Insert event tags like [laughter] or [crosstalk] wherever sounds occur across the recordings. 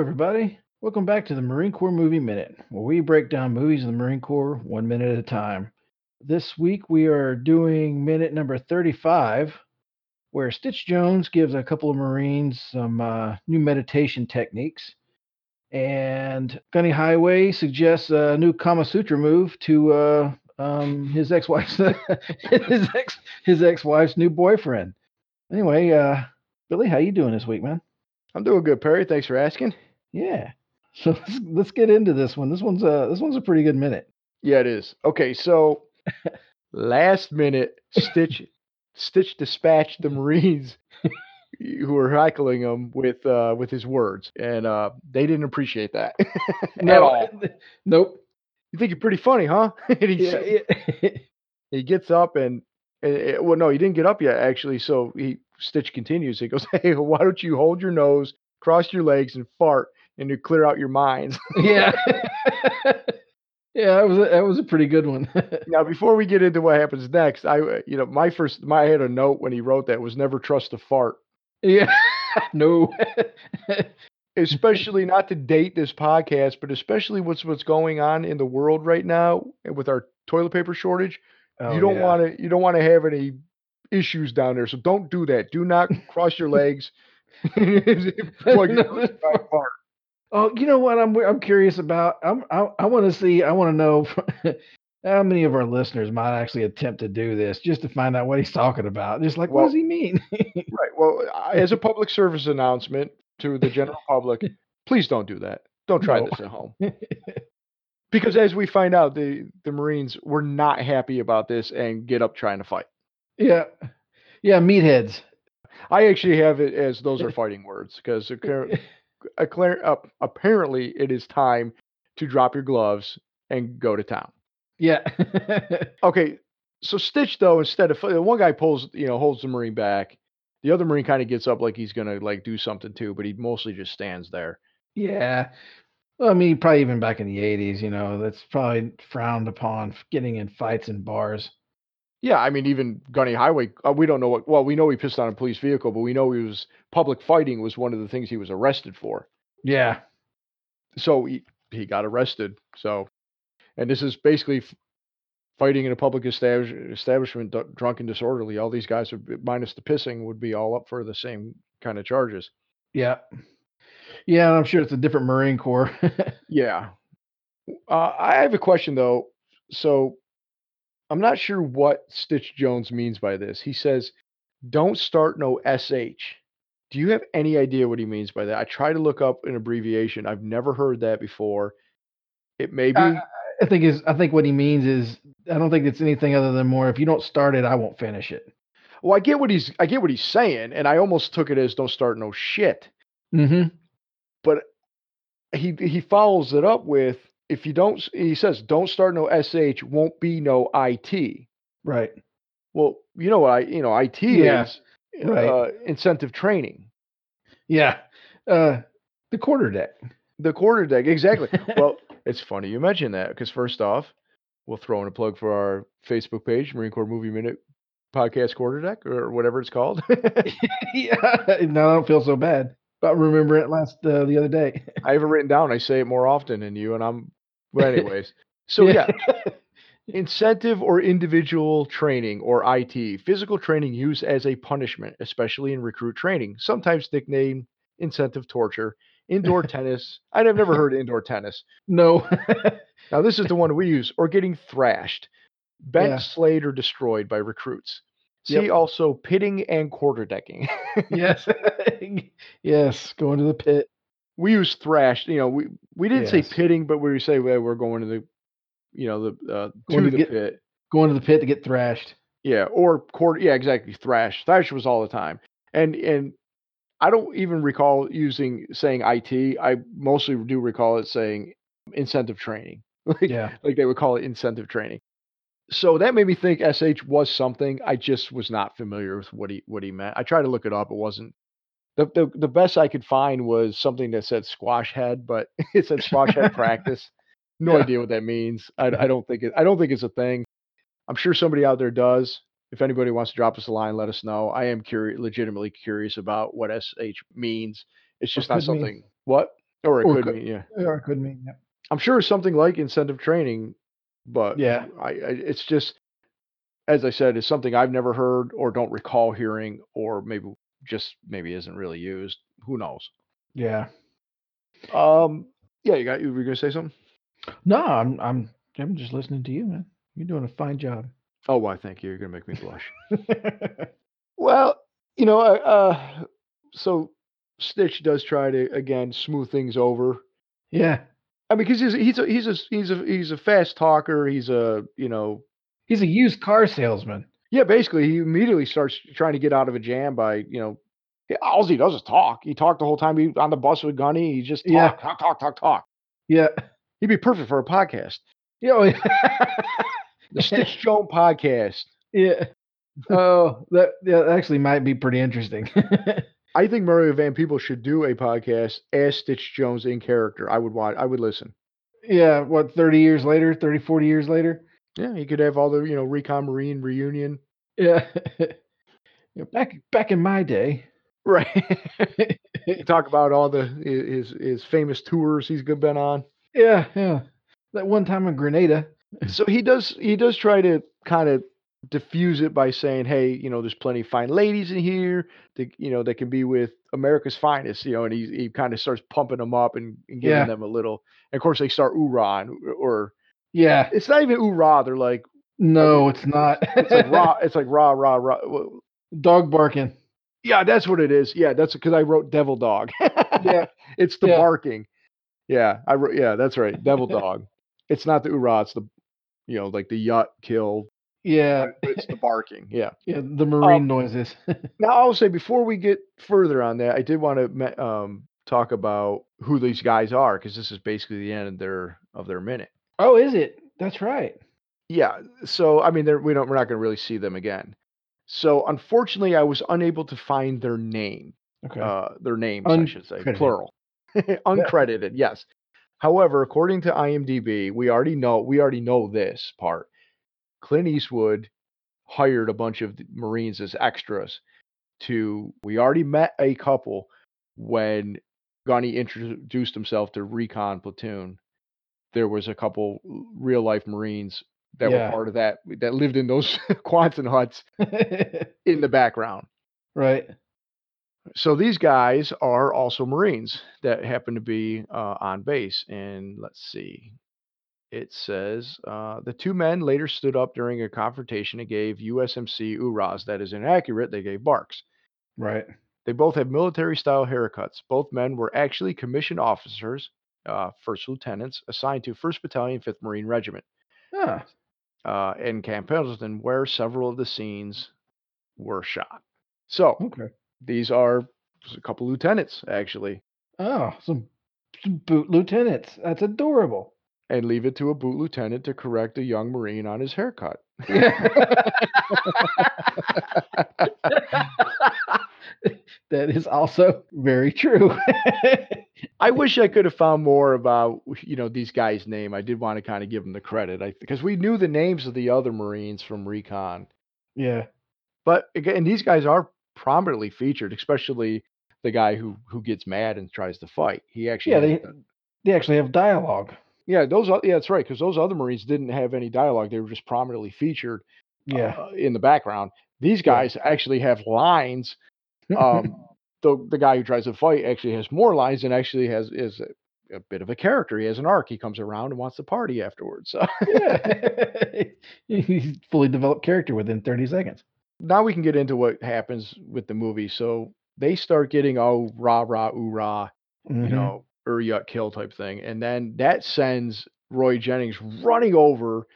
everybody. Welcome back to the Marine Corps Movie Minute, where we break down movies of the Marine Corps one minute at a time. This week we are doing minute number 35, where Stitch Jones gives a couple of Marines some uh, new meditation techniques. And Gunny Highway suggests a new Kama Sutra move to uh, um, his ex-wife's [laughs] his ex his ex-wife's new boyfriend. Anyway, uh, Billy, how you doing this week, man? I'm doing good, Perry. Thanks for asking. Yeah. So let's, let's get into this one. This one's a this one's a pretty good minute. Yeah, it is. Okay, so [laughs] last minute, Stitch [laughs] Stitch dispatched the Marines [laughs] who were heckling him with uh, with his words, and uh, they didn't appreciate that at all. Nope. You think you're pretty funny, huh? and he, Yeah, yeah. he gets up and, and it- well, no, he didn't get up yet actually. So he Stitch continues. He goes, "Hey, why don't you hold your nose, cross your legs, and fart, and to clear out your minds." [laughs] yeah. [laughs] yeah, that was a, that was a pretty good one. [laughs] now, before we get into what happens next, I uh, you know my first my I had a note when he wrote that was never trust a fart, yeah. no. especially not to date this podcast, but especially what's what's going on in the world right now with our toilet paper shortage. Oh, you don't yeah. want to you don't want to have any issues down there, so don't do that. Do not cross your legs. Plug your fart. Oh, you know what? I'm I'm curious about. I'm I, I want to see. I want to know [laughs] how many of our listeners might actually attempt to do this, just to find out what he's talking about. Just like, what does he mean? [laughs] Right. Well, I- as a public service announcement to the general public, please don't do that. Don't try No. this at home. [laughs] Because as we find out, the the Marines were not happy about this and get up trying to fight. yeah, yeah, meatheads. I actually have it as those are fighting words because apparently it is time to drop your gloves and go to town. Yeah, Okay, [laughs] so Stitch though instead of uh, one guy pulls you know holds the Marine back, the other Marine kind of gets up like he's gonna like do something too, but he mostly just stands there. yeah. Well, I mean, probably even back in the '80s, you know, that's probably frowned upon getting in fights in bars. Yeah, I mean, even Gunny Highway, uh, we don't know what. Well, we know he pissed on a police vehicle, but we know he was public fighting was one of the things he was arrested for. Yeah, So he he got arrested. So, and this is basically f- fighting in a public establish, establishment, d- drunk and disorderly. All these guys, would, be- minus the pissing, would be all up for the same kind of charges. yeah, yeah. and I'm sure it's a different Marine Corps. [laughs] Yeah. Uh, I have a question though. So I'm not sure what Stitch Jones means by this. He says, "Don't start no sh." Do you have any idea what he means by that? I try to look up an abbreviation. I've never heard that before. It may be. I, I think is I think what he means is I don't think it's anything other than more. If you don't start it, I won't finish it. well, I get what he's. I get what he's saying, and I almost took it as "Don't start no shit." Mm-hmm. But he he follows it up with, "If you don't," he says, "Don't start no sh. Won't be no it." Right. Well, you know what I you know IT Yeah, is right. uh, incentive training. Yeah. Uh, the quarter deck. The quarter deck, exactly. [laughs] well, it's funny you mentioned that because first off, we'll throw in a plug for our Facebook page, Marine Corps Movie Minute Podcast Quarter Deck or whatever it's called. [laughs] yeah. No, I don't feel so bad about remembering it last uh, the other day. I have it written down. I say it more often than you, and I'm. But [laughs] anyways, so yeah, [laughs] incentive or individual training or IT, physical training used as a punishment, especially in recruit training, sometimes nicknamed incentive torture, indoor [laughs] tennis. I'd have never heard indoor tennis. no. Now this is the one we use, or getting thrashed, bent, Yeah. slayed, or destroyed by recruits. See Yep. also pitting and quarterdecking. yes. yes. Going to the pit. We use thrashed. You know, we we didn't say pitting, but we say well, we're going to the, you know, the uh, Going to to the get- pit. Going to the pit to get thrashed. Yeah, or quarter. Yeah, exactly. Thrash. Thrash was all the time, and and I don't even recall using saying IT. I mostly do recall it saying incentive training. [laughs] Like, Yeah. like they would call it incentive training. So that made me think SH was something. I just was not familiar with what he what he meant. I tried to look it up. It wasn't the the, the best I could find was something that said squash head, but [laughs] it said squash head [laughs] practice. No Yeah. idea what that means. I, I [laughs] don't think it. I don't think it's a thing. I'm sure somebody out there does. If anybody wants to drop us a line, let us know. I am curious, legitimately curious about what SH means. It's just not could mean. something. What? or it Or could co- mean yeah. Or it could mean yeah. I'm sure it's something like incentive training, but Yeah. I, I it's just as I said, it's something I've never heard or don't recall hearing, or maybe just maybe isn't really used. Who knows? Yeah. Um, yeah, you got you were gonna say something? No, I'm I'm I'm just listening to you, man. You're doing a fine job. Oh, why? Thank you. You're gonna make me blush. [laughs] well, you know, uh, uh, so Stitch does try to again smooth things over. yeah. I mean, because he's he's a, he's a he's a he's a fast talker. He's a you know He's a used car salesman. Yeah. Basically, he immediately starts trying to get out of a jam by you know all he does is talk. He talked the whole time he on the bus with Gunny. He just talk Yeah. talk talk talk talk. Yeah. He'd be perfect for a podcast, [laughs] Yeah. oh, the Stitch Joan podcast. yeah. Oh, that that actually might be pretty interesting. [laughs] I think Mario Van Peebles should do a podcast as Stitch Jones in character. I would watch. I would listen. yeah, what 30 years later, 30 40 years later? Yeah, he could have all the you know Recon Marine reunion. Yeah. [laughs] Yeah, back back in my day. [laughs] Right. Talk about all the his his famous tours he's good been on. Yeah, yeah. That one time in Grenada. So he does he does try to kind of diffuse it by saying, hey, you know, there's plenty of fine ladies in here that you know that can be with America's finest, you know, and he he kind of starts pumping them up and, and giving Yeah. them a little. And of course, they start oorah, or Yeah. it's not even oorah. They're like No, it's not. [laughs] it's like rah. It's like rah rah rah. Dog barking. Yeah, that's what it is. Yeah, that's because I wrote devil dog. Yeah. [laughs] it's the Yeah. barking. Yeah, I wrote. Yeah, that's right. Devil dog. It's not the oorah. It's the, you know, like the yacht kill. Yeah. It's the barking. Yeah. [laughs] Yeah, the marine Um, noises. Now I'll say before we get further on that, I did want to um, talk about who these guys are because this is basically the end of their of their minute. Oh, is it? That's right. Yeah. So I mean, we don't. We're not going to really see them again. So unfortunately, I was unable to find their name. Okay. uh, their names, I should say, Uncredited. plural, [laughs] uncredited. Yes. However, according to IMDb, we already know we already know this part. Clint Eastwood hired a bunch of Marines as extras to. We already met a couple when Gunny introduced himself to Recon Platoon. There was a couple real life Marines that Yeah. were part of that that lived in those [laughs] Quonset huts [laughs] in the background. right. So these guys are also Marines that happen to be uh, on base. And let's see. It says uh, the two men later stood up during a confrontation and gave USMC oorahs. That is inaccurate. They gave barks. Right. They both have military style haircuts. Both men were actually commissioned officers, uh, first lieutenants, assigned to 1st Battalion, 5th Marine Regiment Ah, uh, in Camp Pendleton, where several of the scenes were shot. So okay. these are a couple lieutenants, actually. Oh, some, some boot lieutenants. That's adorable. and leave it to a boot lieutenant to correct a young Marine on his haircut. [laughs] that is also very true. [laughs] I wish I could have found more about you know these guys' name. I did want to kind of give them the credit because we knew the names of the other Marines from Recon, yeah. but again, these guys are prominently featured, especially the guy who who gets mad and tries to fight. He actually, Yeah, they the- they actually have dialogue. yeah, those yeah, that's right, because those other Marines didn't have any dialogue; they were just prominently featured Yeah. uh, in the background. These Yeah. guys actually have lines [laughs] um, the the guy who tries to fight actually has more lines and actually has is a, a bit of a character. He has an arc. He comes around and wants to party afterwards. So yeah. [laughs] [laughs] He's fully developed character within 30 seconds. now we can get into what happens with the movie. So they start getting oh rah rah ooh rah, you Mhm. know, ur yut kill type thing, and then that sends Roy Jennings running over.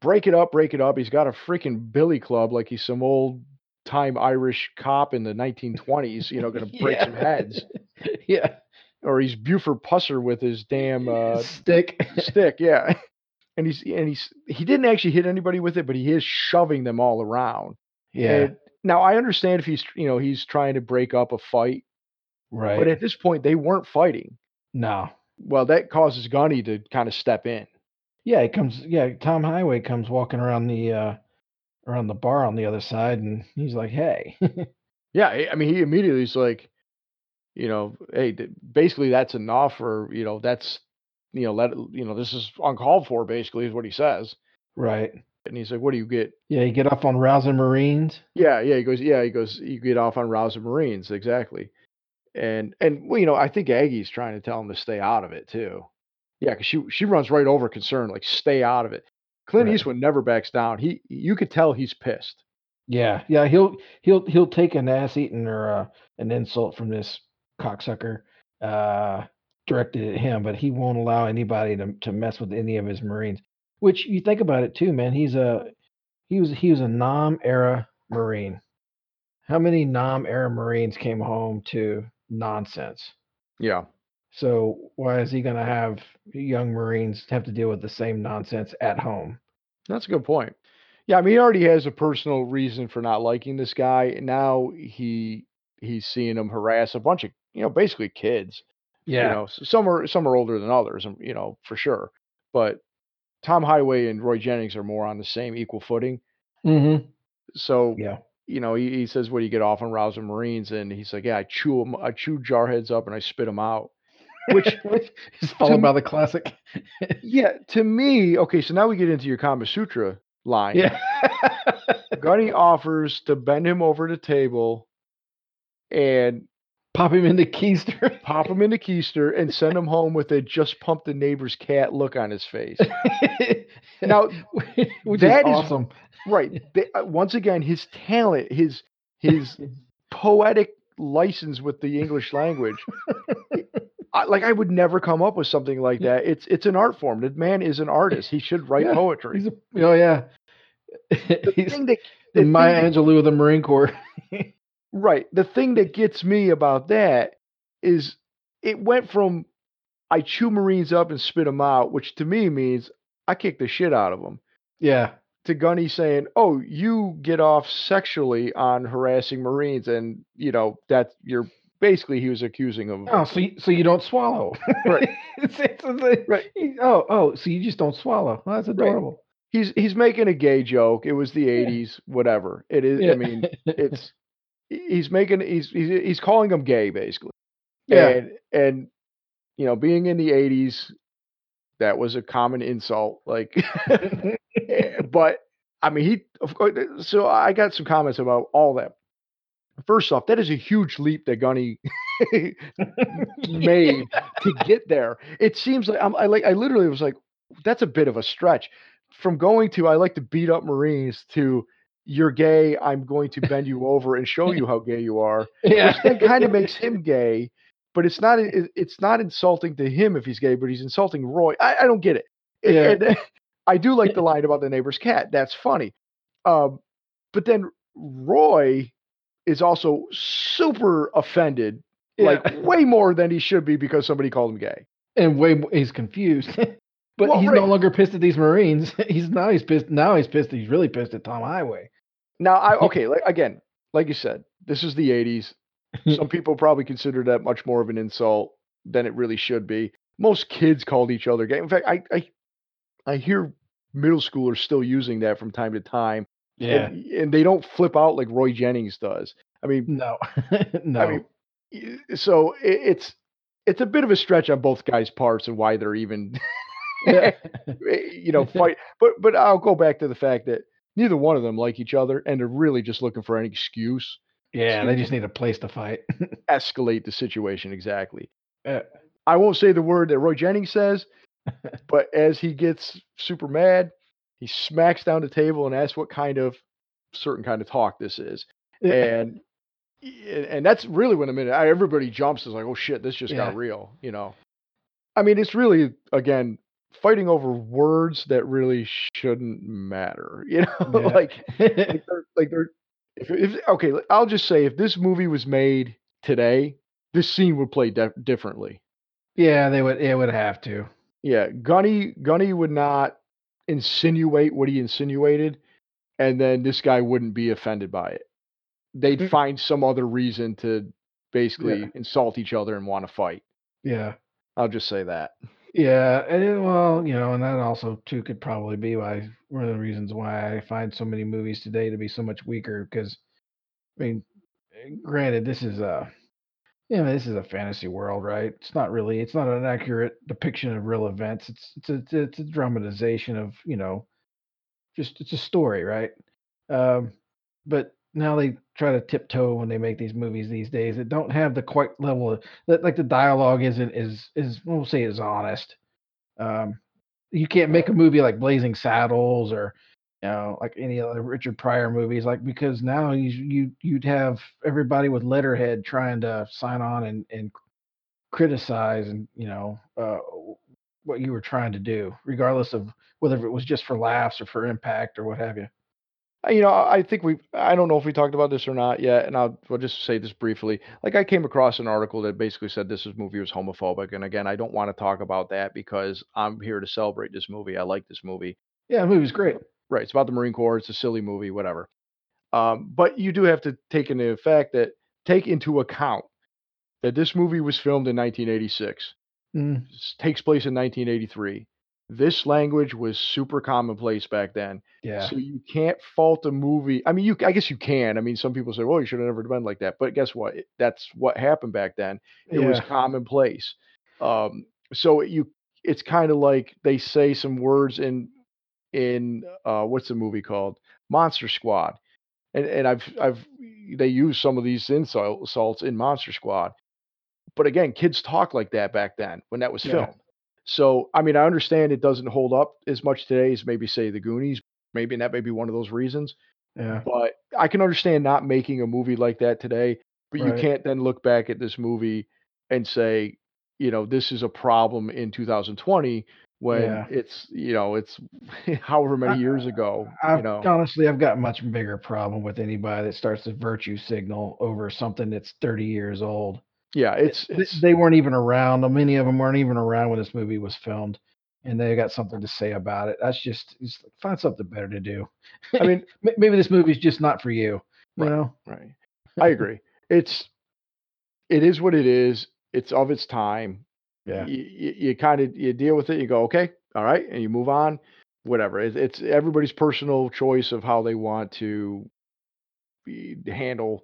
Break it up, break it up. He's got a freaking billy club like he's some old time Irish cop in the 1920s, you know, going [laughs] to break some heads. [laughs] yeah. or he's Buford Pusser with his damn [laughs] uh, Stick. stick, yeah. And he's and he's he didn't actually hit anybody with it, but he is shoving them all around. yeah. And now I understand if he's you know he's trying to break up a fight, right. but at this point they weren't fighting. no. Well, that causes Gunny to kind of step in. Yeah, it comes. Yeah, Tom Highway comes walking around the uh around the bar on the other side, and he's like, "Hey, [laughs] Yeah, I mean he immediately is like, you know, hey, basically that's enough, or you know, that's you know, let you know, this is uncalled for. Basically, is what he says. Right. And he's like, "What do you get?" Yeah, you get off on rousing Marines. Yeah, yeah. He goes, "Yeah." He goes, "You get off on rousing Marines, exactly." And and well, you know, I think Aggie's trying to tell him to stay out of it too. Yeah, because she she runs right over concern, like stay out of it. Clint Right. Eastwood never backs down. He you could tell he's pissed. Yeah, yeah. He'll he'll he'll take an ass eating or uh, an insult from this cocksucker uh, directed at him, but he won't allow anybody to to mess with any of his Marines. Which you think about it too, man. He's a he was he was a Nam era Marine. How many Nam era Marines came home to nonsense? Yeah. So why is he going to have young Marines have to deal with the same nonsense at home? That's a good point. Yeah, I mean, he already has a personal reason for not liking this guy, and now he he's seeing him harass a bunch of you know basically kids. Yeah, You know, some are some are older than others, um, you know for sure. But Tom Highway and Roy Jennings are more on the same equal footing. Mm-hmm. So Yeah. you know, he, he says, "What do you get off on rousing Marines?" And he's like, "Yeah, I chew 'em- I chew jarheads up and I spit them out." Which [laughs] Which is followed m- by the classic. [laughs] Yeah, to me, okay. So now we get into your Kama Sutra line. yeah. [laughs] Gunny offers to bend him over the table and Pop him into keister. pop him into keister and send him home with a just pumped the neighbor's cat look on his face. Now, which that is is- awesome. right. th- uh, once again, his talent, his his poetic license with the English language. I, like I would never come up with something like that. It's it's an art form. The man is an artist. He should write Yeah, poetry. He's a, oh yeah. [laughs] The He's thing that the the Maya thing Angelou of the Marine Corps. [laughs] Right. The thing that gets me about that is it went from I chew Marines up and spit them out, which to me means I kick the shit out of them, yeah. to Gunny saying, "Oh, you get off sexually on harassing Marines," and you know that you're basically he was accusing of. Oh, so you, so you don't swallow. [laughs] Right. [laughs] it's, it's, it's, Right. he- Oh, oh, so you just don't swallow. Well, that's adorable. He's he's making a gay joke. It was the '80s, whatever. It is. Yeah. I mean, [laughs] it's he's making he's he's he's calling him gay basically. Yeah. And and you know, being in the 80s, that was a common insult. Like, eh, but I mean, he of course. So I got some comments about all that. First off, that is a huge leap that Gunny [laughs] made to get there. It seems like I'm, I like I literally was like, that's a bit of a stretch from going to I like to beat up Marines to you're gay. I'm going to bend you over and show you how gay you are [laughs] yeah. which then kind of makes him gay, but it's not it's not insulting to him if he's gay, but he's insulting Roy. I, I don't get it. Yeah. and [laughs] I do like the line about the neighbor's cat. That's funny. Um, but then Roy is also super offended, like way more than he should be because somebody called him gay. and way he's confused. [laughs] but Well, he's right. no longer pissed at these Marines. [laughs] He's now he's pissed. Now he's pissed. He's really pissed at Tom Highway. Now, I okay, like again, like you said, this is the '80s. Some [laughs] people probably consider that much more of an insult than it really should be. Most kids called each other gay. In fact, I I, I hear middle schoolers still using that from time to time, Yeah. and, and they don't flip out like Roy Jennings does. I mean, No. no. [laughs] I mean, so it, it's it's a bit of a stretch on both guys' parts and why they're even, [laughs] eh, you know, [laughs] fight. But but I'll go back to the fact that neither one of them like each other, and they're really just looking for an excuse yeah. They just need a place to fight. escalate the situation exactly. Yeah. I won't say the word that Roy Jennings says, but as he gets super mad, he smacks down the table and asks what kind of certain kind of talk this is. And and that's really when a minute everybody jumps is like, oh shit, this just Yeah. got real, you know. I mean, it's really again fighting over words that really shouldn't matter, [laughs] you know. Yeah. like like [laughs] they're, like they're if, if okay i'll just say if this movie was made today this scene would play def- differently yeah, they would. It would have to. yeah gunny gunny would not insinuate what he insinuated and then this guy wouldn't be offended by it they'd Mm. find some other reason to basically Yeah. insult each other and want to fight Yeah. i'll just say that Yeah, and it- well, you know, and that also too could probably be why one of the reasons why I find so many movies today to be so much weaker. Because, I mean, eh, granted, this is uh Yeah, this is a fantasy world, right? It's not really. It's not an accurate depiction of real events. It's it's a it's a, dramatization of you know just it's a story, right? Um, but now they try to tiptoe when they make these movies these days that don't have the quite level of that like the dialogue isn't is is we'll say is honest. Um, you can't make a movie like Blazing Saddles or know like any other Richard Pryor movies like because now you you you'd have everybody with letterhead trying to sign on and and criticize and you know uh, what you were trying to do regardless of whether it was just for laughs or for impact or what have you. You know, I think we I don't know if we talked about this or not yet, and I'll, I'll just say this briefly. Like, I came across an article that basically said this movie was homophobic, and again, I don't want to talk about that because I'm here to celebrate this movie. I like this movie. Yeah, the movie's great. Right? It's about the Marine Corps. It's a silly movie, whatever. Um, but you do have to take into effect that take into account that this movie was filmed in 1986. Mm, takes place in 1983. This language was super commonplace back then. yeah, So you can't fault a movie. I mean, you I guess you can. I mean, some people say, "Well, you should have never been like that." But guess what? That's what happened back then. It was commonplace. Um, so you, it's kind of like they say some words in in uh, what's the movie called? Monster Squad, and and I've I've they use some of these insults in Monster Squad. But again, kids talk like that back then when that was yeah, filmed. So, I mean, I understand it doesn't hold up as much today as maybe say The Goonies. Maybe and that may be one of those reasons. yeah. But I can understand not making a movie like that today. But you can't then look back at this movie and say, you know, this is a problem in 2020 when Yeah. it's, you know, it's [laughs] however many I, years ago, I've know. honestly, I've got much bigger problem with anybody that starts a virtue signal over something that's 30 years old. Yeah, it's th- it's They weren't even around. Uh, many of them weren't even around when this movie was filmed, and they got something to say about it. That's just, just find something better to do. I mean, [laughs] Maybe this movie's just not for you. You right, know? right. I agree. It's it is what it is. It's of its time. Yeah. you, you, you kind of you deal with it. You go, okay, all right, and you move on. Whatever. It's, it's everybody's personal choice of how they want to be, handle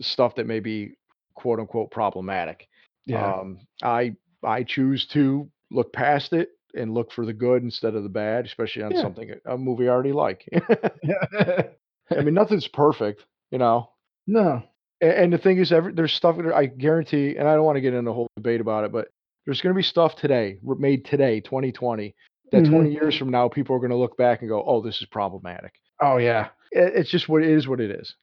stuff that may be quote unquote problematic. Yeah. Um, I I choose to look past it and look for the good instead of the bad, especially on Yeah. something a movie I already like. [laughs] [laughs] I mean, nothing's perfect, you know. no. And, and the thing is, every there's stuff that I guarantee, and I don't want to get into a whole debate about it, but there's going to be stuff today made today, 2020, that Mhm. 20 years from now, people are going to look back and go, "Oh, this is problematic." Oh yeah. It, it's just what it is. What it is.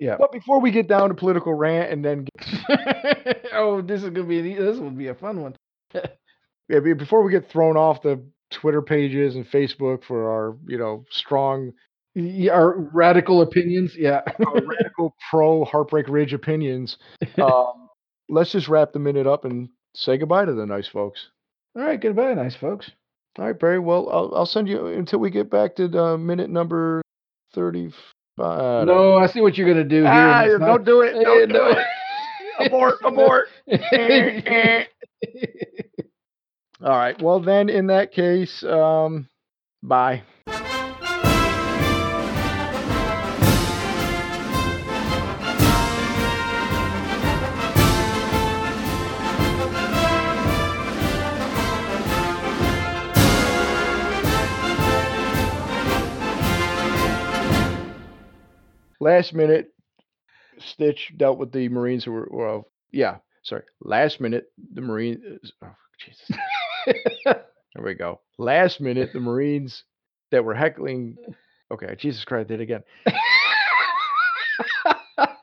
Yeah. But before we get down to political rant and then get, [laughs] oh, this is gonna be e- this would be a fun one. [laughs] yeah, before we get thrown off the Twitter pages and Facebook for our, you know, strong, Yeah, our radical opinions. Yeah. our radical [laughs] pro Heartbreak Ridge opinions, um, let's just wrap the minute up and say goodbye to the nice folks. All right. Goodbye, nice folks. All right, Barry. Well, I'll, I'll send you until we get back to the minute number 35. No, I see what you're gonna do here. Ah, don't not- do it. Don't do no. it. [laughs] Abort, abort. [laughs] All right. Well, then, in that case, um, bye. Last minute, Stitch dealt with the Marines who were, well, yeah, sorry. Last minute, the Marines, uh, oh, Jesus. There we go. Last minute, the Marines that were heckling, okay, Jesus Christ, I did again. [laughs]